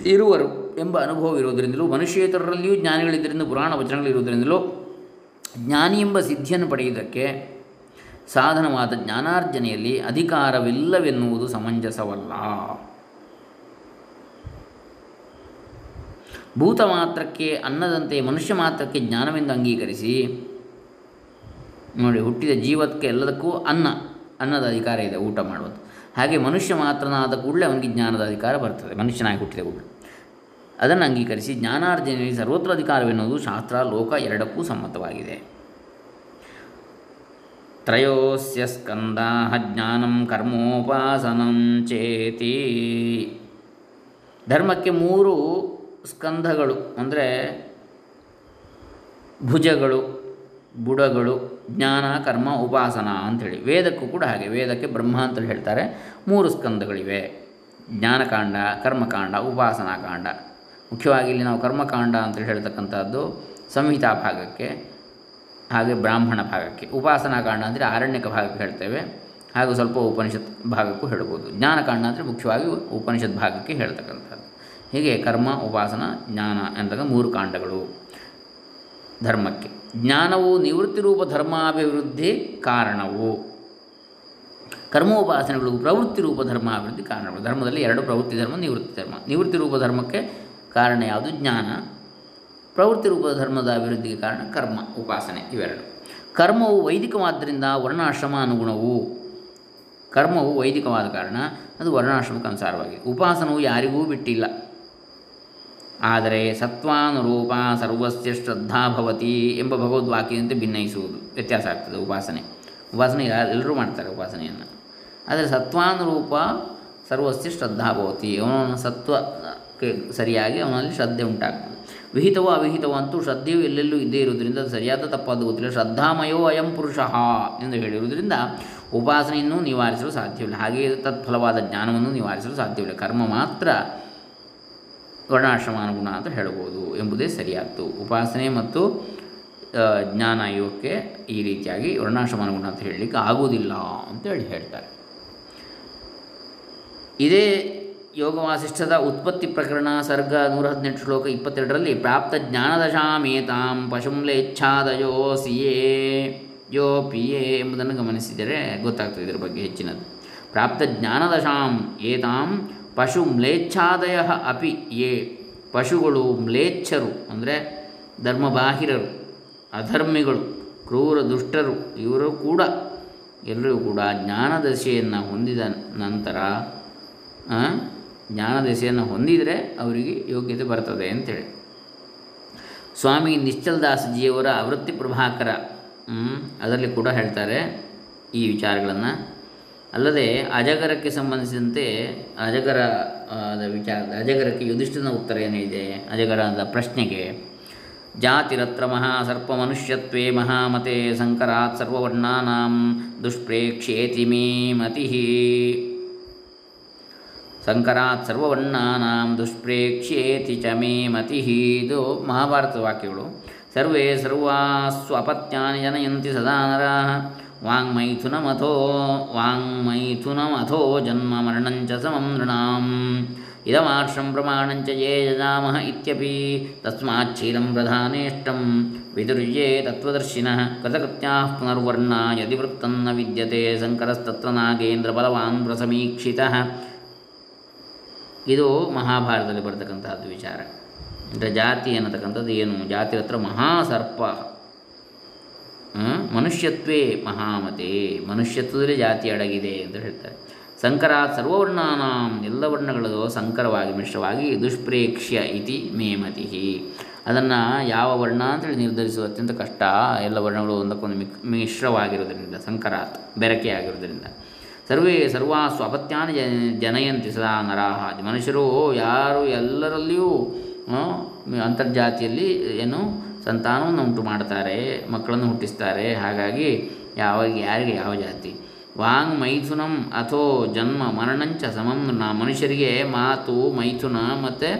ಇರುವರು. ಎಂಬ ಅನುಭವವಿರುವುದರಿಂದಲೂ ಮನುಷ್ಯೇತರರಲ್ಲಿಯೂ ಜ್ಞಾನಿಗಳಿದ್ದರಿಂದ ಪುರಾಣ ವಚನಗಳಿರುವುದರಿಂದಲೂ ಜ್ಞಾನಿ ಎಂಬ ಸಿದ್ಧಿಯನ್ನು ಪಡೆಯುವುದಕ್ಕೆ ಸಾಧನವಾದ ಜ್ಞಾನಾರ್ಜನೆಯಲ್ಲಿ ಅಧಿಕಾರವಿಲ್ಲವೆನ್ನುವುದು ಸಮಂಜಸವಲ್ಲ. ಭೂತ ಮಾತ್ರಕ್ಕೆ ಅನ್ನದಂತೆ ಮನುಷ್ಯ ಮಾತ್ರಕ್ಕೆ ಜ್ಞಾನವೆಂದು ಅಂಗೀಕರಿಸಿ, ನೋಡಿ, ಹುಟ್ಟಿದ ಜೀವಕ್ಕೆ ಎಲ್ಲದಕ್ಕೂ ಅನ್ನ, ಅನ್ನದ ಅಧಿಕಾರ ಇದೆ ಊಟ ಮಾಡುವುದು. ಹಾಗೆ ಮನುಷ್ಯ ಮಾತ್ರನಾದ ಕೂಡಲೇ ಅವನಿಗೆ ಜ್ಞಾನದ ಅಧಿಕಾರ ಬರ್ತದೆ, ಮನುಷ್ಯನಾಗಿ ಹುಟ್ಟಿದ ಕೂಡಲೇ. ಅದನ್ನು ಅಂಗೀಕರಿಸಿ ಜ್ಞಾನಾರ್ಜನೆಯಲ್ಲಿ ಸರ್ವತ್ರ ಅಧಿಕಾರವೆನ್ನುವುದು ಶಾಸ್ತ್ರ, ಲೋಕ ಎರಡಕ್ಕೂ ಸಮ್ಮತವಾಗಿದೆ. ತ್ರಯೋಸ್ಯ ಸ್ಕಂದಾ ಜ್ಞಾನಂ ಕರ್ಮೋಪಾಸನಂ ಚೇತಿ. ಧರ್ಮಕ್ಕೆ ಮೂರು ಸ್ಕಂಧಗಳು, ಅಂದರೆ ಭುಜಗಳು, ಬುಡಗಳು, ಜ್ಞಾನ, ಕರ್ಮ, ಉಪಾಸನ ಅಂಥೇಳಿ. ವೇದಕ್ಕೂ ಕೂಡ ಹಾಗೆ, ವೇದಕ್ಕೆ ಬ್ರಹ್ಮ ಅಂತೇಳಿ ಹೇಳ್ತಾರೆ. ಮೂರು ಸ್ಕಂದಗಳಿವೆ ಜ್ಞಾನಕಾಂಡ, ಕರ್ಮಕಾಂಡ, ಉಪಾಸನಾಕಾಂಡ. ಮುಖ್ಯವಾಗಿ ಇಲ್ಲಿ ನಾವು ಕರ್ಮಕಾಂಡ ಅಂತ ಹೇಳ್ತಕ್ಕಂಥದ್ದು ಸಂಹಿತಾ ಭಾಗಕ್ಕೆ ಹಾಗೆ ಬ್ರಾಹ್ಮಣ ಭಾಗಕ್ಕೆ. ಉಪಾಸನಾಕಾಂಡ ಅಂದರೆ ಆರಣ್ಯಕ ಭಾಗಕ್ಕೆ ಹೇಳ್ತೇವೆ. ಹಾಗೂ ಸ್ವಲ್ಪ ಉಪನಿಷತ್ ಭಾಗಕ್ಕೂ ಹೇಳ್ಬೋದು. ಜ್ಞಾನಕಾಂಡ ಅಂದರೆ ಮುಖ್ಯವಾಗಿ ಉಪನಿಷತ್ ಭಾಗಕ್ಕೆ ಹೇಳ್ತಕ್ಕಂಥದ್ದು. ಹೀಗೆ ಕರ್ಮ, ಉಪಾಸನ, ಜ್ಞಾನ ಅಂತಕ್ಕ ಮೂರು ಕಾಂಡಗಳು ಧರ್ಮಕ್ಕೆ. ಜ್ಞಾನವು ನಿವೃತ್ತಿ ರೂಪ ಧರ್ಮಾಭಿವೃದ್ಧಿ ಕಾರಣವು. ಕರ್ಮೋಪಾಸನೆಗಳು ಪ್ರವೃತ್ತಿ ರೂಪ ಧರ್ಮಾಭಿವೃದ್ಧಿ ಕಾರಣಗಳು. ಧರ್ಮದಲ್ಲಿ ಎರಡು ಪ್ರವೃತ್ತಿ ಧರ್ಮ, ನಿವೃತ್ತಿ ಧರ್ಮ. ನಿವೃತ್ತಿ ರೂಪ ಧರ್ಮಕ್ಕೆ ಕಾರಣ ಯಾವುದು? ಜ್ಞಾನ. ಪ್ರವೃತ್ತಿ ರೂಪದ ಧರ್ಮದ ಅಭಿವೃದ್ಧಿಗೆ ಕಾರಣ ಕರ್ಮ, ಉಪಾಸನೆ ಇವೆರಡು. ಕರ್ಮವು ವೈದಿಕವಾದ್ದರಿಂದ ವರ್ಣಾಶ್ರಮ ಅನುಗುಣವು. ಕರ್ಮವು ವೈದಿಕವಾದ ಕಾರಣ ಅದು ವರ್ಣಾಶ್ರಮಕ್ಕೆ ಅನುಸಾರವಾಗಿದೆ. ಉಪಾಸನವು ಯಾರಿಗೂ ಬಿಟ್ಟಿಲ್ಲ. ಆದರೆ ಸತ್ವಾನುರೂಪ ಸರ್ವಸ್ಯ ಶ್ರದ್ಧಾ ಭವತಿ ಎಂಬ ಭಗವದ್ವಾಕ್ಯದಂತೆ ಭಿನ್ನಯಿಸುವುದು. ವ್ಯತ್ಯಾಸ ಆಗ್ತದೆ ಉಪಾಸನೆ. ಉಪಾಸನೆ ಎಲ್ಲರೂ ಮಾಡ್ತಾರೆ ಉಪಾಸನೆಯನ್ನು. ಆದರೆ ಸತ್ವಾನುರೂಪ ಸರ್ವಸ್ಯ ಶ್ರದ್ಧಾ ಭವತಿ. ಅವನ ಸತ್ವಕ್ಕೆ ಸರಿಯಾಗಿ ಅವನಲ್ಲಿ ಶ್ರದ್ಧೆ ಉಂಟಾಗ್ತದೆ. ವಿಹಿತವೋ ಅವಿಹಿತವೋ ಅಂತೂ ಶ್ರದ್ಧೆಯು ಎಲ್ಲೆಲ್ಲೂ ಇದ್ದೇ ಇರುವುದರಿಂದ ಸರಿಯಾದ ತಪ್ಪಾದ ಗೊತ್ತಿಲ್ಲ. ಶ್ರದ್ಧಾಮಯೋ ಅಯಂ ಪುರುಷ ಎಂದು ಹೇಳಿರುವುದರಿಂದ ಉಪಾಸನೆಯನ್ನು ನಿವಾರಿಸಲು ಸಾಧ್ಯವಿಲ್ಲ. ಹಾಗೆಯೇ ತತ್ಫಲವಾದ ಜ್ಞಾನವನ್ನು ನಿವಾರಿಸಲು ಸಾಧ್ಯವಿಲ್ಲ. ಕರ್ಮ ಮಾತ್ರ ವರ್ಣಾಶ್ರಮಾನುಗುಣ ಅಂತ ಹೇಳ್ಬೋದು ಎಂಬುದೇ ಸರಿಯಾದ್ದು. ಉಪಾಸನೆ ಮತ್ತು ಜ್ಞಾನ ಯೋಗಕ್ಕೆ ಈ ರೀತಿಯಾಗಿ ವರ್ಣಾಶ್ರಮಾನುಗುಣ ಅಂತ ಹೇಳಲಿಕ್ಕೆ ಆಗುವುದಿಲ್ಲ ಅಂತೇಳಿ ಹೇಳ್ತಾರೆ. ಇದೇ ಯೋಗ ವಾಸಿಷ್ಠದ ಉತ್ಪತ್ತಿ ಪ್ರಕರಣ, ಸರ್ಗ ನೂರ ಹದಿನೆಂಟು ಶ್ಲೋಕ ಇಪ್ಪತ್ತೆರಡರಲ್ಲಿ ಪ್ರಾಪ್ತ ಜ್ಞಾನದಶಾಮೇತಾಂ ಪಶುಂಲೇಚ್ಛಾದಯೋ ಸಿಯೇ, ಯೋ ಪಿಯೇ ಎಂಬುದನ್ನು ಗಮನಿಸಿದರೆ ಗೊತ್ತಾಗ್ತದೆ ಇದರ ಬಗ್ಗೆ ಹೆಚ್ಚಿನದು. ಪ್ರಾಪ್ತ ಜ್ಞಾನದಶಾಂ ಏತಾಂ ಪಶು ಮ್ಲೇಚ್ಛಾದಯ ಅಪಿ ಯೇ, ಪಶುಗಳು ಮ್ಲೇಚ್ಛರು ಅಂದರೆ ಧರ್ಮಬಾಹಿರರು, ಅಧರ್ಮಿಗಳು, ಕ್ರೂರ ದುಷ್ಟರು, ಇವರು ಕೂಡ ಎಲ್ಲರೂ ಕೂಡ ಜ್ಞಾನದಶೆಯನ್ನು ಹೊಂದಿದ ನಂತರ ಆ, ಜ್ಞಾನದಶೆಯನ್ನು ಹೊಂದಿದರೆ ಅವರಿಗೆ ಯೋಗ್ಯತೆ ಬರ್ತದೆ ಅಂತೇಳಿ. ಸ್ವಾಮಿ ನಿಶ್ಚಲದಾಸಜಿಯವರ ಆವೃತ್ತಿ ಪ್ರಭಾಕರ ಅದರಲ್ಲಿ ಕೂಡ ಹೇಳ್ತಾರೆ ಈ ವಿಚಾರಗಳನ್ನು. ಅಲ್ಲದೆ ಅಜಗರಕ್ಕೆ ಸಂಬಂಧಿಸಿದಂತೆ ಅಜಗರ ವಿಚಾರ ಅಜಗರಕ್ಕೆ ಯುಧಿಷ್ಠನ ಉತ್ತರ ಏನಿದೆ ಅಜಗರದ ಪ್ರಶ್ನೆಗೆ ಜಾತಿರತ್ರ ಮಹಾಸರ್ಪ ಮನುಷ್ಯತ್ವೇ ಮಹಾಮತೆ ಸಂಕರಾತ್ ಸರ್ವವರ್ಣಾನಾಂ ದುಷ್ಪ್ರೇಕ್ಷೇತಿ ಮೇ ಮತಿ ಸಂಕರಾತ್ ಸರ್ವವರ್ಣಾನಾಂ ದುಷ್ಪ್ರೇಕ್ಷ್ಯೇತಿ ಚ ಮೇ ಮತಿ. ಇದು ಮಹಾಭಾರತ ವಾಕ್ಯಗಳು. ಸರ್ವೇ ಸರ್ವಾಸ್ವಪತ್ಯಾನಿ ಜನಯಂತಿ ಸದಾ ನರಾಃ. ವಾಂಗ್ಮೈಥುನಮಥೋ ವಾಂಗ್ಮೈಥುನಮಥೋ ಜನ್ಮ ಮರಣಂಚ ಸಮಂ ನೃಣಾಂ. ಇದಮಾರ್ಷಂ ಪ್ರಮಾಣಂಚ ಯೇ ಯಜಾಮಹ ಇತ್ಯಪಿ. ತಸ್ಮಾಚ್ಛೀಲಂ ಪ್ರಧಾನೇಷ್ಟಂ. ವಿದುರ್ಯೇ ತತ್ವದರ್ಶಿನಃ. ಕೃತಕೃತ್ಯಾಃ ಪುನರ್ವರ್ಣ ಯದಿ ವೃತ್ತನ್ನ ವಿದ್ಯತೆ ಸಂಕರಸ್ತತ್ರ ನಾಗೇಂದ್ರ ಬಲವಾನ್ ಪ್ರಸಮೀಕ್ಷಿತಃ. ಇದು ಮಹಾಭಾರತದಲ್ಲಿ ಬರ್ತಕ್ಕಂತಹದ್ದು ವಿಚಾರ. ಅಂದರೆ ಜಾತಿ ಅನ್ನತಕ್ಕಂಥದ್ದು ಏನು? ಜಾತಿ ಹತ್ರ ಮಹಾಸರ್ಪ? ಮನುಷ್ಯತ್ವೇ ಮಹಾಮತೆ. ಮನುಷ್ಯತ್ವದಲ್ಲಿ ಜಾತಿ ಅಡಗಿದೆ ಅಂತ ಹೇಳ್ತಾರೆ. ಸಂಕರಾತ್ ಸರ್ವವರ್ಣಾನಾಂ ಎಲ್ಲ ವರ್ಣಗಳದು ಸಂಕರವಾಗಿ ಮಿಶ್ರವಾಗಿ ದುಷ್ಪ್ರೇಕ್ಷ್ಯ ಇತಿ ಮೇಮತಿ ಅದನ್ನು ಯಾವ ವರ್ಣ ಅಂತೇಳಿ ನಿರ್ಧರಿಸುವ ಅತ್ಯಂತ ಕಷ್ಟ. ಎಲ್ಲ ವರ್ಣಗಳು ಒಂದಕ್ಕೊಂದು ಮಿಕ್ ಮಿಶ್ರವಾಗಿರೋದ್ರಿಂದ ಸಂಕರಾತ್, ಬೆರಕೆ ಸರ್ವೇ ಸರ್ವಾಸ್ವ ಅಪತ್ಯಾನ ಜನ ಜನಯಂತಿ ಸದಾ ನರಾಹ. ಮನುಷ್ಯರು ಯಾರು ಎಲ್ಲರಲ್ಲಿಯೂ ಅಂತರ್ಜಾತಿಯಲ್ಲಿ ಏನು ಸಂತಾನವನ್ನು ಉಂಟು ಮಾಡ್ತಾರೆ ಮಕ್ಕಳನ್ನು ಹುಟ್ಟಿಸ್ತಾರೆ. ಹಾಗಾಗಿ ಯಾವ ಯಾರಿಗೆ ಯಾವ ಜಾತಿ? ವಾಂಗ್ ಮೈಥುನಂ ಅಥೋ ಜನ್ಮ ಮರಣಂಚ ಸಮಂ ನ ಮನುಷ್ಯರಿಗೆ ಮಾತು ಮೈಥುನ ಮತ್ತು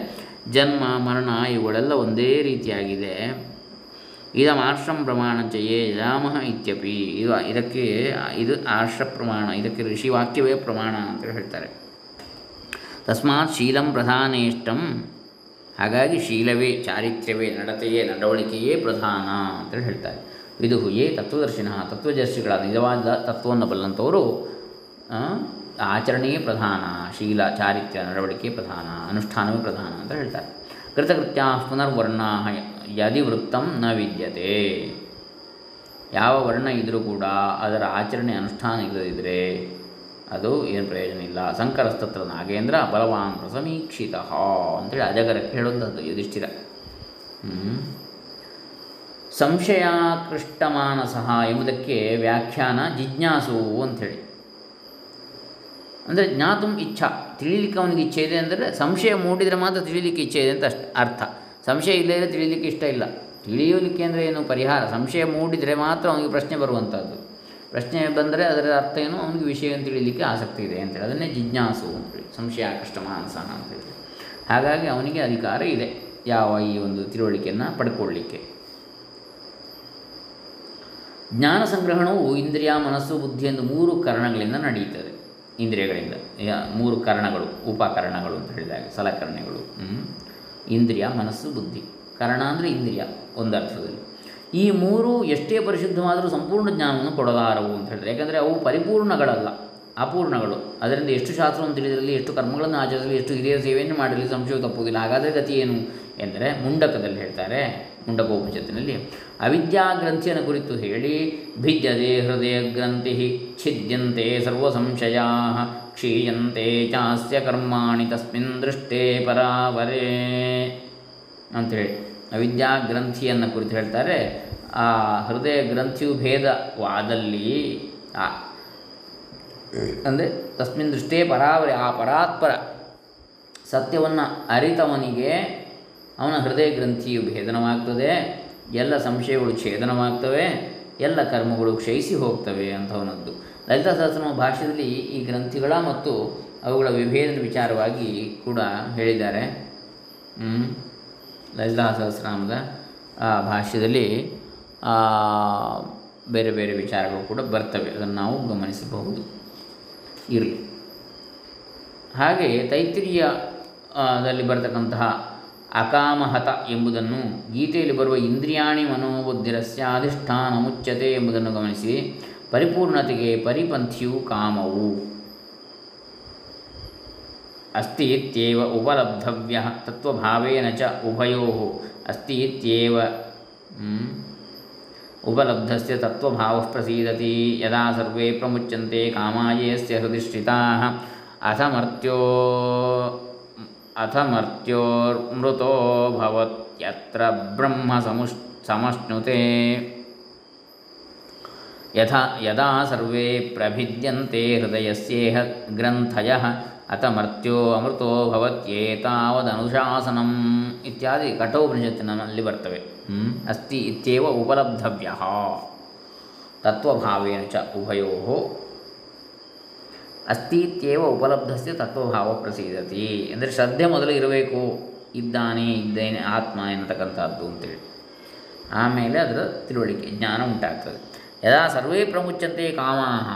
ಜನ್ಮ ಮರಣ ಇವುಗಳೆಲ್ಲ ಒಂದೇ ರೀತಿಯಾಗಿದೆ. ಇದಂ ಆಶ್ರಮ ಜಯೇ ರಾಮಃ ಇತ್ಯಪಿ ಇದು ಇದಕ್ಕೆ ಇದು ಆಶ್ರ ಪ್ರಮಾಣ ಇದಕ್ಕೆ ಋಷಿವಾಕ್ಯವೇ ಪ್ರಮಾಣ ಅಂತ ಹೇಳ್ತಾರೆ. ತಸ್ಮಾತ್ ಶೀಲಂ ಪ್ರಧಾನೇಷ್ಟಂ ಹಾಗಾಗಿ ಶೀಲವೇ, ಚಾರಿತ್ರ್ಯವೇ, ನಡತೆಯೇ, ನಡವಳಿಕೆಯೇ ಪ್ರಧಾನ ಅಂತ ಹೇಳ್ತಾರೆ. ಇದು ಹುಯೇ ತತ್ವದರ್ಶಿನ ತತ್ವದರ್ಶಿಗಳಾದ ನಿಜವಾದ ತತ್ವವನ್ನು ಬಲ್ಲಂಥವರು ಆಚರಣೆಯೇ ಪ್ರಧಾನ, ಶೀಲ, ಚಾರಿತ್ರ್ಯ, ನಡವಳಿಕೆ ಪ್ರಧಾನ, ಅನುಷ್ಠಾನವೇ ಪ್ರಧಾನ ಅಂತ ಹೇಳ್ತಾರೆ. ಕೃತಕೃತ್ಯ ಪುನರ್ವರ್ಣ ಯದಿ ವೃತ್ತಂ ನ ವಿದ್ಯತೆ. ಯಾವ ವರ್ಣ ಇದ್ದರೂ ಕೂಡ ಅದರ ಆಚರಣೆ ಅನುಷ್ಠಾನ ಇಲ್ಲದಿದ್ದರೆ ಅದು ಏನು ಪ್ರಯೋಜನ ಇಲ್ಲ. ಸಂಕರಸ್ತತ್ರ ನಾಗೇಂದ್ರ ಬಲವಾನ್ ಪ್ರಸಮೀಕ್ಷಿತ ಅಂತೇಳಿ ಅಜಗರಕ್ಕೆ ಹೇಳುವಂಥದ್ದು ಯುಧಿಷ್ಠಿರ. ಸಂಶಯಾಕೃಷ್ಟಮಾನಸಃ ಸಂಶಯಾಕೃಷ್ಟ ಮಾನಸಃ ಎಂಬುದಕ್ಕೆ ವ್ಯಾಖ್ಯಾನ ಜಿಜ್ಞಾಸು ಅಂಥೇಳಿ ಅಂದರೆ ಜ್ಞಾತು ಇಚ್ಛಾ, ತಿಳಿಲಿಕ್ಕೆ ಅವನಿಗೆ ಇಚ್ಛೆ ಇದೆ ಅಂದರೆ ಸಂಶಯ ಮೂಡಿದರೆ ಮಾತ್ರ ತಿಳಿಲಿಕ್ಕೆ ಇಚ್ಛೆ ಅಂತ ಅಷ್ಟು ಅರ್ಥ. ಸಂಶಯ ಇಲ್ಲದೇ ತಿಳಿಯಲಿಕ್ಕೆ ಇಷ್ಟ ಇಲ್ಲ. ತಿಳಿಯಲಿಕ್ಕೆ ಅಂದರೆ ಏನು? ಪರಿಹಾರ. ಸಂಶಯ ಮೂಡಿದರೆ ಮಾತ್ರ ಅವನಿಗೆ ಪ್ರಶ್ನೆ ಬರುವಂಥದ್ದು. ಪ್ರಶ್ನೆ ಬಂದರೆ ಅದರ ಅರ್ಥ ಏನು? ಅವನಿಗೆ ವಿಷಯ ತಿಳಿಯಲಿಕ್ಕೆ ಆಸಕ್ತಿ ಇದೆ ಅಂತೇಳಿ ಅದನ್ನೇ ಜಿಜ್ಞಾಸು ಅಂತೇಳಿ ಸಂಶಯ ಆಕೃಷ್ಟ ಮಾನಸ ಅಂತೇಳಿ ಹಾಗಾಗಿ ಅವನಿಗೆ ಅಧಿಕಾರ ಇದೆ ಯಾವ ಈ ಒಂದು ತಿಳುವಳಿಕೆಯನ್ನು ಪಡ್ಕೊಳ್ಳಿಕ್ಕೆ. ಜ್ಞಾನ ಸಂಗ್ರಹಣವು ಇಂದ್ರಿಯ, ಮನಸ್ಸು, ಬುದ್ಧಿ ಎಂದು ಮೂರು ಕರಣಗಳಿಂದ ನಡೆಯುತ್ತದೆ ಇಂದ್ರಿಯಗಳಿಂದ. ಮೂರು ಕರಣಗಳು, ಉಪಕರಣಗಳು ಅಂತ ಹೇಳಿದಾಗ, ಸಲಕರಣೆಗಳು. ಇಂದ್ರಿಯ, ಮನಸ್ಸು, ಬುದ್ಧಿ. ಕರಣ ಅಂದರೆ ಇಂದ್ರಿಯ ಒಂದು ಅರ್ಥದಲ್ಲಿ. ಈ ಮೂರು ಎಷ್ಟೇ ಪರಿಶುದ್ಧವಾದರೂ ಸಂಪೂರ್ಣ ಜ್ಞಾನವನ್ನು ಕೊಡಲಾರವು ಅಂತ ಹೇಳಿದರೆ, ಯಾಕಂದರೆ ಅವು ಪರಿಪೂರ್ಣಗಳಲ್ಲ, ಅಪೂರ್ಣಗಳು. ಅದರಿಂದ ಎಷ್ಟು ಶಾಸ್ತ್ರವನ್ನು ತಿಳಿದಿರಲಿ, ಎಷ್ಟು ಕರ್ಮಗಳನ್ನು ಆಚರಿಸಲಿ, ಎಷ್ಟು ಹಿರಿಯ ಸೇವೆಯನ್ನು ಮಾಡಲಿ ಸಂಶಯ ತಪ್ಪುವುದಿಲ್ಲ. ಹಾಗಾದರೆ ಗತಿ ಏನು ಎಂದರೆ, ಮುಂಡಕದಲ್ಲಿ ಹೇಳ್ತಾರೆ, ಮುಂಡಕೋಪನಿಷತ್ತಿನಲ್ಲಿ, ಅವಿದ್ಯಾ ಗ್ರಂಥಿಯನ್ನು ಕುರಿತು ಹೇಳಿ, ಭಿದ್ಯದೆ ಹೃದಯ ಗ್ರಂಥಿ ಛಿದ್ಯಂತೆ ಸರ್ವ ಸಂಶಯಾ ಕ್ಷೀಯಂತೆ ಚಾಸ್ಯ ಕರ್ಮಾಣಿ ತಸ್ಮಿನ್ ದೃಷ್ಟೇ ಪರಾವರೇ ಅಂಥೇಳಿ ಅವಿದ್ಯಾ ಗ್ರಂಥಿಯನ್ನು ಕುರಿತು ಹೇಳ್ತಾರೆ. ಆ ಹೃದಯ ಗ್ರಂಥಿಯು ಭೇದವಾದಲ್ಲಿ, ಆ, ಅಂದರೆ ತಸ್ಮಿನ್ ದೃಷ್ಟೇ ಪರಾವರೆ, ಆ ಪರಾತ್ಪರ ಸತ್ಯವನ್ನು ಅರಿತವನಿಗೆ ಅವನ ಹೃದಯ ಗ್ರಂಥಿಯು ಭೇದನವಾಗ್ತದೆ. ಎಲ್ಲ ಸಂಶಯಗಳು ಛೇದನವಾಗ್ತವೆ. ಎಲ್ಲ ಕರ್ಮಗಳು ಕ್ಷಯಿಸಿ ಹೋಗ್ತವೆ ಅಂಥವನದ್ದು ಲಲಿತಾ ಸಹಸ್ರನಾಮ ಭಾಷೆಯಲ್ಲಿ ಈ ಗ್ರಂಥಿಗಳ ಮತ್ತು ಅವುಗಳ ವಿಭೇದದ ವಿಚಾರವಾಗಿ ಕೂಡ ಹೇಳಿದ್ದಾರೆ. ಲಲಿತಾ ಸಹಸ್ರನಾಮದ ಭಾಷ್ಯದಲ್ಲಿ ಬೇರೆ ಬೇರೆ ವಿಚಾರಗಳು ಕೂಡ ಬರ್ತವೆ. ಅದನ್ನು ನಾವು ಗಮನಿಸಬಹುದು. ಇರಲಿ. ಹಾಗೆ ತೈತ್ರಿಯದಲ್ಲಿ ಬರ್ತಕ್ಕಂತಹ ದಲ್ಲಿ ಬರತಕ್ಕಂತಹ ಅಕಾಮಹತ ಎಂಬುದನ್ನು ಗೀತೆಯಲ್ಲಿ ಬರುವ ಇಂದ್ರಿಯಾಣಿ ಮನೋಬುದ್ಧಿರಸ್ಯ ಅಧಿಷ್ಠಾನ ಮುಚ್ಚತೆ ಎಂಬುದನ್ನು ಗಮನಿಸಿ, ಪರಿಪೂರ್ಣತೆಗೆ ಪರಿಪಂಥಿಯು ಕಾಮವು. ಅಸ್ತಿ ಇತ್ಯೇವ ಉಪಲಬ್ಧವ್ಯ ತತ್ವಭಾವೇನ ಚ ಉಭಯೋ. ಅಸ್ತಿ ಇತ್ಯೇವ ಉಪಲಬ್ಧಸ್ಯ ತತ್ವಭಾವ ಪ್ರಸೀದತಿ, ಯದಾ ಸರ್ವೇ ಪ್ರಮುಚ್ಯಂತೆ ಕಾಮಾಯೇಸ್ಯ ಹೃದಯ ಅಥ ಮರ್ತ್ಯೋ ಅಥ ಮರ್ತ್ಯೋರ್ಮೃತೋ ಭವತ್ಯತ್ರ ಬ್ರಹ್ಮ ಸಮುಷ್ ಸಮಶ್ನುತೆ ಯಥಾ ಯದಾ ಸರ್ವೇ ಪ್ರಭಿದ್ಯಂತೆ ಹೃದಯಸ್ಯೇಹ ಗ್ರಂಥಯ ಅಥ ಮರ್ತ್ಯೋ ಅಮೃತೋ ಭವತ್ಯೇತಾವದನುಶಾಸನಂ ಇತ್ಯಾದಿ ಕಠೋಪನಿಷತ್ತಿನಲ್ಲಿ ಬರ್ತವೆ ಅಸ್ತಿ ಇತ್ಯೇವ ಉಪಲಬ್ಧವ್ಯ ತತ್ವಭಾವೇನ ಚ ಉಭಯೋ ಅಸ್ತಿ ಇತ್ಯೇವ ಉಪಲಬ್ಧಸ್ಯ ತತ್ವಭಾವ ಪ್ರಸಿದ್ಧತಿ ಅಂದರೆ ಶ್ರದ್ಧೆ ಮೊದಲು ಇರಬೇಕು. ಇದ್ದಾನೆ, ಇದ್ದೇನೆ, ಆತ್ಮ ಎನ್ನತಕ್ಕಂಥದ್ದು ಅಂತೇಳಿ. ಆಮೇಲೆ ಅದರ ತಿಳುವಳಿಕೆ, ಜ್ಞಾನ ಉಂಟಾಗ್ತದೆ. ಯದಾ ಸರ್ವೇ ಪ್ರಮುಚ್ಚಂತೆ ಕಾಮಾಹ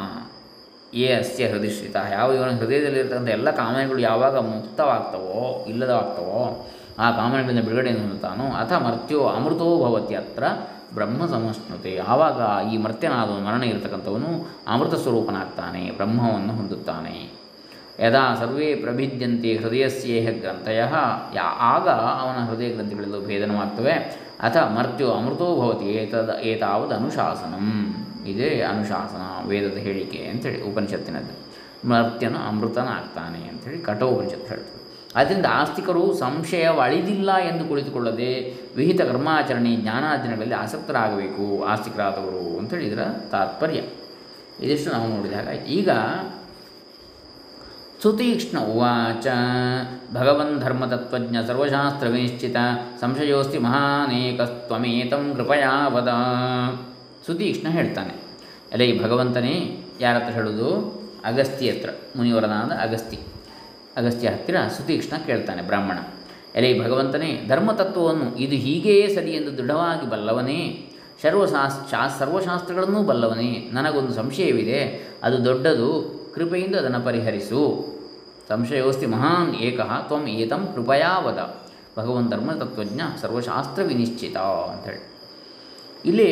ಏ ಅಸ್ಯ ಹೃದಯಶ್ರಿತ ಯಾವ ಇವನ ಹೃದಯದಲ್ಲಿರ್ತಕ್ಕಂಥ ಎಲ್ಲ ಕಾಮನೆಗಳು ಯಾವಾಗ ಮುಕ್ತವಾಗ್ತವೋ, ಇಲ್ಲದವಾಗ್ತವೋ, ಆ ಕಾಮನೆಗಳಿಂದ ಬಿಡುಗಡೆಯನ್ನು ಹೊಂದುತ್ತಾನೋ, ಅಥ ಮರ್ತ್ಯೋ ಅಮೃತೋ ಭವತಿ ಅತ್ರ ಬ್ರಹ್ಮ ಸಮಶ್ನುತೆ ಆವಾಗ ಈ ಮರ್ತ್ಯನಾದವನು ಮರಣ ಇರತಕ್ಕಂಥವನು ಅಮೃತ ಸ್ವರೂಪನಾಗ್ತಾನೆ, ಬ್ರಹ್ಮವನ್ನು ಹೊಂದುತ್ತಾನೆ. ಯದಾ ಸರ್ವೇ ಪ್ರಭಿದ್ಯಂತೆ ಹೃದಯಸ್ಯೇಹ ಗ್ರಂಥಯ ಯಾ, ಆಗ ಅವನ ಹೃದಯ ಗ್ರಂಥಿಗಳೆಲ್ಲೂ ಭೇದನವಾಗ್ತವೆ ಅಥ ಮರ್ತ್ಯೋ ಅಮೃತೋ ಭವತಿ ಏತದ, ಏತಾವದ ಅನುಶಾಸನಂ. ಇದೇ ಅನುಶಾಸನ ವೇದದ ಹೇಳಿಕೆ ಅಂತೇಳಿ ಉಪನಿಷತ್ತಿನದ್ದು. ಮರ್ತ್ಯನು ಅಮೃತನಾಗ್ತಾನೆ ಅಂಥೇಳಿ ಕಠೋಪನಿಷತ್ತು ಹೇಳ್ತದೆ. ಆದ್ದರಿಂದ ಆಸ್ತಿಕರು ಸಂಶಯವಳಿದಿಲ್ಲ ಎಂದು ಕುಳಿತುಕೊಳ್ಳದೆ ವಿಹಿತ ಕರ್ಮಾಚರಣೆ ಜ್ಞಾನಾರ್ಜನೆಗಳಲ್ಲಿ ಆಸಕ್ತರಾಗಬೇಕು, ಆಸ್ತಿಕರಾದವರು ಅಂಥೇಳಿ ಇದರ ತಾತ್ಪರ್ಯ. ಇದಿಷ್ಟು ನಾವು ನೋಡಿದಾಗ ಈಗ ಸುತೀಕ್ಷ್ಣ ಉವಾಚ, ಭಗವನ್ ಧರ್ಮತತ್ವಜ್ಞ ಸರ್ವಶಾಸ್ತ್ರ ವಿನಿಶ್ಚಿತ, ಸಂಶಯೋಸ್ತಿ ಮಹಾನೇಕಸ್ತ್ವಮೇತಂ ಕೃಪಯಾ ವದ. ಸುತೀಕ್ಷ್ಣ ಹೇಳ್ತಾನೆ ಈ ಭಗವಂತನೇ, ಯಾರತ್ರ ಹೇಳೋದು? ಅಗಸ್ತಿ ಹತ್ರ ಮುನಿವರನಾದ ಅಗಸ್ತಿ ಅಗಸ್ತ್ಯ ಹತ್ತಿರ ಸುತೀಕ್ಷ್ಣ ಕೇಳ್ತಾನೆ ಬ್ರಾಹ್ಮಣ, ಎಲೆ ಭಗವಂತನೇ, ಧರ್ಮತತ್ವವನ್ನು ಇದು ಹೀಗೆಯೇ ಸರಿ ಎಂದು ದೃಢವಾಗಿ ಬಲ್ಲವನೇ? ಸರ್ವಶಾಸ್ ಶಾ ಸರ್ವಶಾಸ್ತ್ರಗಳನ್ನೂ ಬಲ್ಲವನೇ? ನನಗೊಂದು ಸಂಶಯವಿದೆ, ಅದು ದೊಡ್ಡದು, ಕೃಪೆಯಿಂದ ಅದನ್ನು ಪರಿಹರಿಸು. ಸಂಶಯೋಸ್ತಿ ಮಹಾನ್ ಏಕಃ ತ್ವಂ ಏತಂ ಕೃಪಯಾವದ ಭಗವನ್ ಧರ್ಮತತ್ವಜ್ಞ ಸರ್ವಶಾಸ್ತ್ರ ವಿನಿಶ್ಚಿತ ಅಂಥೇಳಿ. ಇಲ್ಲಿ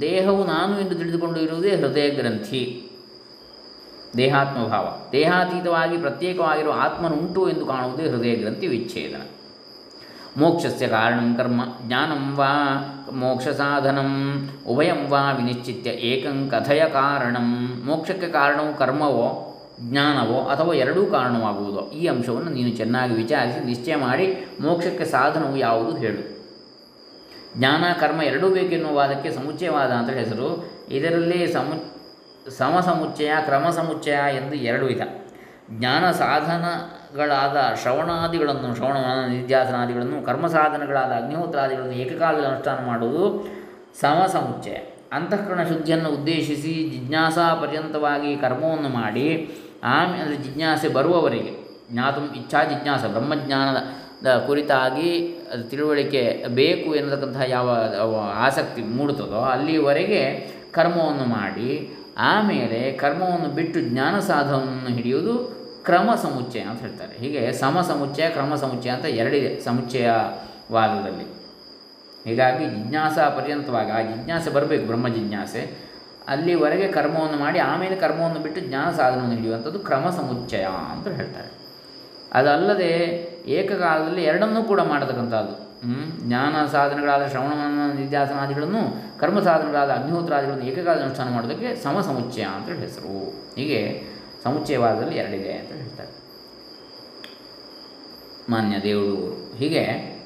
ದೇಹವು ನಾನು ಎಂದು ತಿಳಿದುಕೊಂಡು ಇರುವುದೇ ಹೃದಯ ಗ್ರಂಥಿ. ದೇಹಾತ್ಮಭಾವ. ದೇಹಾತೀತವಾಗಿ ಪ್ರತ್ಯೇಕವಾಗಿರುವ ಆತ್ಮನುಂಟು ಎಂದು ಕಾಣುವುದೇ ಹೃದಯ ಗ್ರಂಥಿ ವಿಚ್ಛೇದನ. ಮೋಕ್ಷಸ್ಯ ಕಾರಣಂ ಕರ್ಮ, ಜ್ಞಾನಂ ವಾ ಮೋಕ್ಷ ಸಾಧನಂ ಉಭಯಂ ವಾ ವಿನಿಶ್ಚಿತ್ಯ ಏಕಂ ಕಥಯ ಕಾರಣಂ. ಮೋಕ್ಷಕ್ಕೆ ಕಾರಣವು ಕರ್ಮವೋ, ಜ್ಞಾನವೋ ಅಥವಾ ಎರಡೂ ಕಾರಣವಾಗುವುದೋ, ಈ ಅಂಶವನ್ನು ನೀನು ಚೆನ್ನಾಗಿ ವಿಚಾರಿಸಿ ನಿಶ್ಚಯ ಮಾಡಿ ಮೋಕ್ಷಕ್ಕೆ ಸಾಧನವು ಯಾವುದು ಹೇಳು. ಜ್ಞಾನ, ಕರ್ಮ ಎರಡೂ ಬೇಕೆನ್ನುವ ವಾದಕ್ಕೆ ಸಮುಚ್ಚಯವಾದ ಅಂತ ಹೆಸರು. ಇದರಲ್ಲಿ ಸಮು ಸಮಸಮುಚ್ಚಯ ಕ್ರಮ ಸಮುಚ್ಚಯ ಎಂದು ಎರಡು ವಿಧ. ಜ್ಞಾನ ಸಾಧನಗಳಾದ ಶ್ರವಣಾದಿಗಳನ್ನು ಶ್ರವಣ ನಿಧ್ಯಾಸನಾದಿಗಳನ್ನು ಕರ್ಮ ಸಾಧನಗಳಾದ ಅಗ್ನಿಹೋತ್ರಾದಿಗಳನ್ನು ಏಕಕಾಲದಲ್ಲಿ ಅನುಷ್ಠಾನ ಮಾಡುವುದು ಸಮಸಮುಚ್ಚಯ. ಅಂತಃಕರಣ ಶುದ್ಧಿಯನ್ನು ಉದ್ದೇಶಿಸಿ ಜಿಜ್ಞಾಸಾ ಪರ್ಯಂತವಾಗಿ ಕರ್ಮವನ್ನು ಮಾಡಿ ಆಮೇಲೆ ಜಿಜ್ಞಾಸೆ ಬರುವವರೆಗೆ, ಜ್ಞಾತು ಇಚ್ಛಾ ಜಿಜ್ಞಾಸ, ಬ್ರಹ್ಮಜ್ಞಾನದ ಕುರಿತಾಗಿ ಅದು ತಿಳುವಳಿಕೆ ಬೇಕು ಎನ್ನತಕ್ಕಂತಹ ಯಾವ ಆಸಕ್ತಿ ಮೂಡುತ್ತದೋ ಅಲ್ಲಿವರೆಗೆ ಕರ್ಮವನ್ನು ಮಾಡಿ ಆಮೇಲೆ ಕರ್ಮವನ್ನು ಬಿಟ್ಟು ಜ್ಞಾನ ಸಾಧನವನ್ನು ಹಿಡಿಯುವುದು ಕ್ರಮ ಸಮುಚ್ಚಯ ಅಂತ ಹೇಳ್ತಾರೆ. ಹೀಗೆ ಸಮ ಸಮುಚ್ಚಯ ಕ್ರಮ ಸಮುಚ್ಚಯ ಅಂತ ಎರಡಿದೆ ಸಮುಚ್ಚಯವಾದದಲ್ಲಿ ಹೀಗಾಗಿ ಜಿಜ್ಞಾಸ ಪರ್ಯಂತವಾಗ, ಆ ಜಿಜ್ಞಾಸೆ ಬರಬೇಕು, ಬ್ರಹ್ಮ ಜಿಜ್ಞಾಸೆ. ಅಲ್ಲಿವರೆಗೆ ಕರ್ಮವನ್ನು ಮಾಡಿ ಆಮೇಲೆ ಕರ್ಮವನ್ನು ಬಿಟ್ಟು ಜ್ಞಾನ ಸಾಧನವನ್ನು ಹಿಡಿಯುವಂಥದ್ದು ಕ್ರಮ ಸಮುಚ್ಚಯ ಅಂತ ಹೇಳ್ತಾರೆ. ಅದಲ್ಲದೆ ಏಕಕಾಲದಲ್ಲಿ ಎರಡನ್ನೂ ಕೂಡ ಮಾಡತಕ್ಕಂಥದ್ದು? ಜ್ಞಾನ ಸಾಧನಗಳಾದ ಶ್ರವಣ ನಿಧ್ಯಾಸನಾದಿಗಳನ್ನು, ಕರ್ಮ ಸಾಧನಗಳಾದ ಅಗ್ನಿಹೋತ್ರಾದಿಗಳನ್ನು ಏಕಕಾಲದ ಅನುಷ್ಠಾನ ಮಾಡೋದಕ್ಕೆ ಸಮ ಸಮುಚ್ಚಯ ಅಂತ ಹೆಸರು. ಹೀಗೆ ಸಮುಚ್ಚಯವಾದದಲ್ಲಿ ಎರಡಿದೆ ಅಂತ ಹೇಳ್ತಾರೆ. ಮಾನ್ಯ ದೇವರು ಹೀಗೆ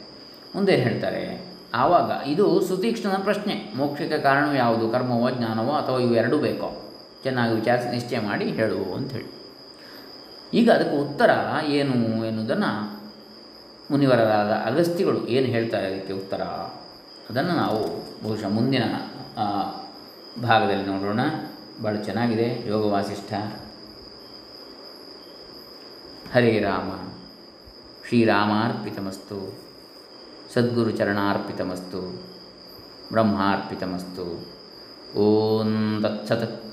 ಮುಂದೆ ಹೇಳ್ತಾರೆ. ಆವಾಗ ಇದು ಸುತೀಕ್ಷ್ಣನ ಪ್ರಶ್ನೆ. ಮೋಕ್ಷಕ್ಕೆ ಕಾರಣವು ಯಾವುದು? ಕರ್ಮವೋ, ಜ್ಞಾನವೋ, ಅಥವಾ ಇವು ಬೇಕೋ? ಚೆನ್ನಾಗಿ ವಿಚಾರಿಸಿ ನಿಶ್ಚಯ ಮಾಡಿ ಹೇಳು ಅಂಥೇಳಿ ಈಗ ಅದಕ್ಕೆ ಉತ್ತರ ಏನು ಎನ್ನುವುದನ್ನು ಮುನಿವರರಾದ ಅಗಸ್ತಿಗಳು ಏನು ಹೇಳ್ತಾರೆ ಅದಕ್ಕೆ ಉತ್ತರ? ಅದನ್ನು ನಾವು ಬಹುಶಃ ಮುಂದಿನ ಭಾಗದಲ್ಲಿ ನೋಡೋಣ. ಭಾಳ ಚೆನ್ನಾಗಿದೆ. ಯೋಗ ವಾಸಿಷ್ಠ ಹರೇ ರಾಮ. ಶ್ರೀರಾಮಾರ್ಪಿತಮಸ್ತು ಸದ್ಗುರು ಚರಣಾರ್ಪಿತಮಸ್ತು. ಬ್ರಹ್ಮಾರ್ಪಿತಮಸ್ತು. ಓಂ ತತ್ಸತ್